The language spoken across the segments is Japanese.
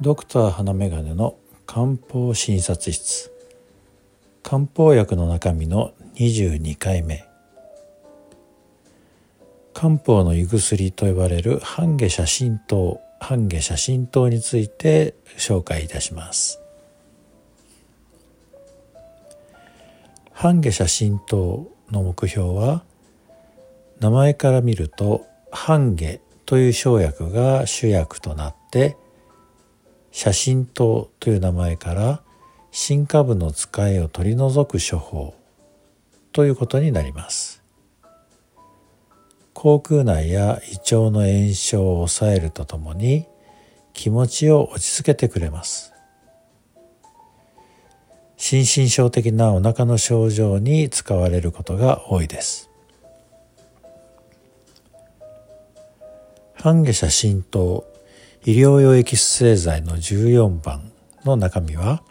ドクター花眼鏡の漢方診察室。漢方薬の中身の22回目。漢方の胃薬と呼ばれる半下写真糖半下写真糖について紹介いたします。半下写真糖の目標は名前から見ると半下という生薬が主役となって写真刀という名前から新株の使いを取り除く処方ということになります。口腔内や胃腸の炎症を抑えるとともに気持ちを落ち着けてくれます。心身症的なお腹の症状に使われることが多いです。半下写真刀医療用エキス製剤の14番の中身は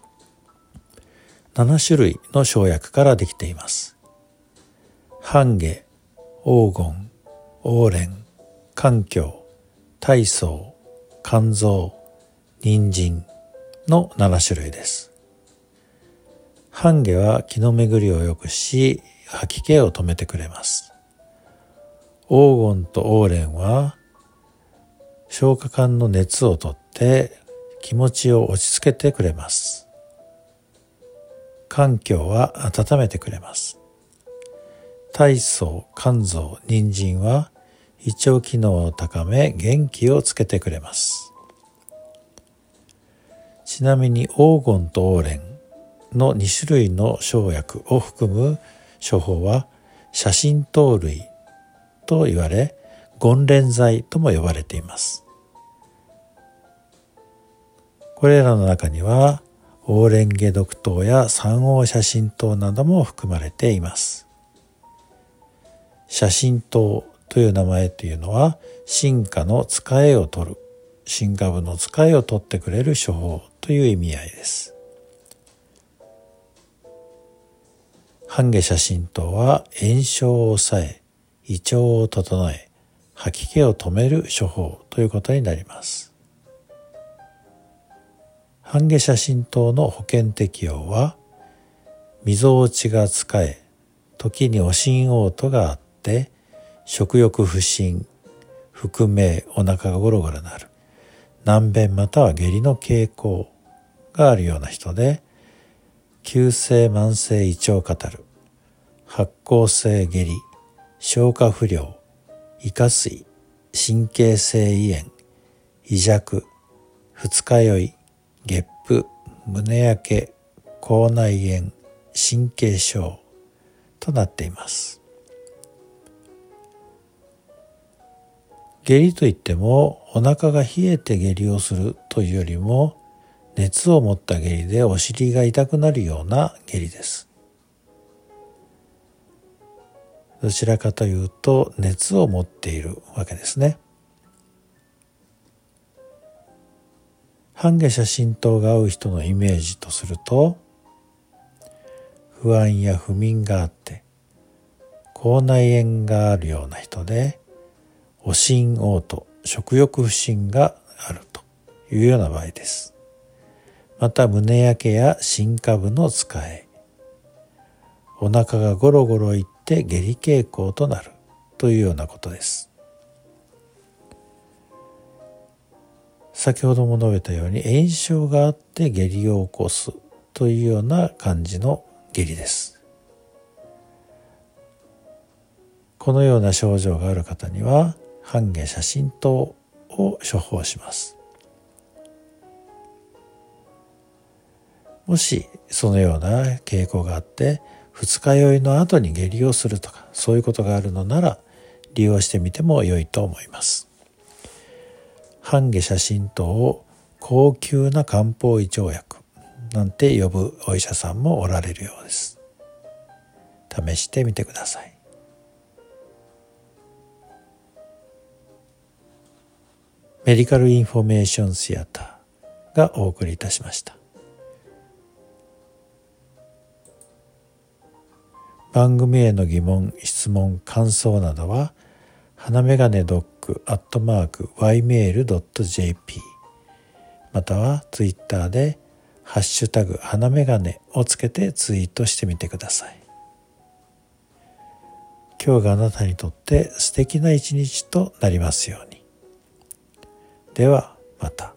7種類の生薬からできています。半下、黄金、黄連、環境、体操、肝臓、人参の7種類です。半下は気の巡りを良くし、吐き気を止めてくれます。黄金と黄連は消化管の熱をとって気持ちを落ち着けてくれます。環境は温めてくれます。体操、肝臓、人参は胃腸機能を高め元気をつけてくれます。ちなみに黄金と黄連の2種類の生薬を含む処方は写真糖類と言われゴンレン剤とも呼ばれています。これらの中にはオーレンゲ毒糖や三黄写真糖なども含まれています。写真糖という名前というのは進化の使いを取る進化部の使いを取ってくれる処方という意味合いです。半下写真糖は炎症を抑え胃腸を整え吐き気を止める処方ということになります半下写真糖の保険適用はみぞおちが使え時におしん嘔吐があって食欲不振腹鳴お腹がゴロゴロなる。難便または下痢の傾向があるような人で急性慢性胃腸語る発酵性下痢消化不良胃下垂神経性胃炎胃弱二日酔いゲップ胸焼け口内炎神経症となっています下痢といってもお腹が冷えて下痢をするというよりも熱を持った下痢でお尻が痛くなるような下痢ですどちらかというと熱を持っているわけですね。半下写真灯が合う人のイメージとすると不安や不眠があって口内炎があるような人でおしん嘔吐食欲不振があるというような場合です。また胸焼けや心下部の使いお腹がゴロゴロいって下痢傾向となるというようなことです。先ほども述べたように炎症があって下痢を起こすというような感じの下痢です。このような症状がある方には半下写真糖を処方します。もしそのような傾向があって二日酔いの後に下痢をするとかそういうことがあるのなら利用してみても良いと思います半下写真等を高級な漢方胃腸薬なんて呼ぶお医者さんもおられるようです。試してみてください。メディカルインフォメーションシアターがお送りいたしました。番組への疑問、質問、感想などは、花メガネドッグアットマーク ymail.jp または Twitter で「ハッシュタグ花眼鏡」をつけてツイートしてみてください。今日があなたにとって素敵な一日となりますように。ではまた。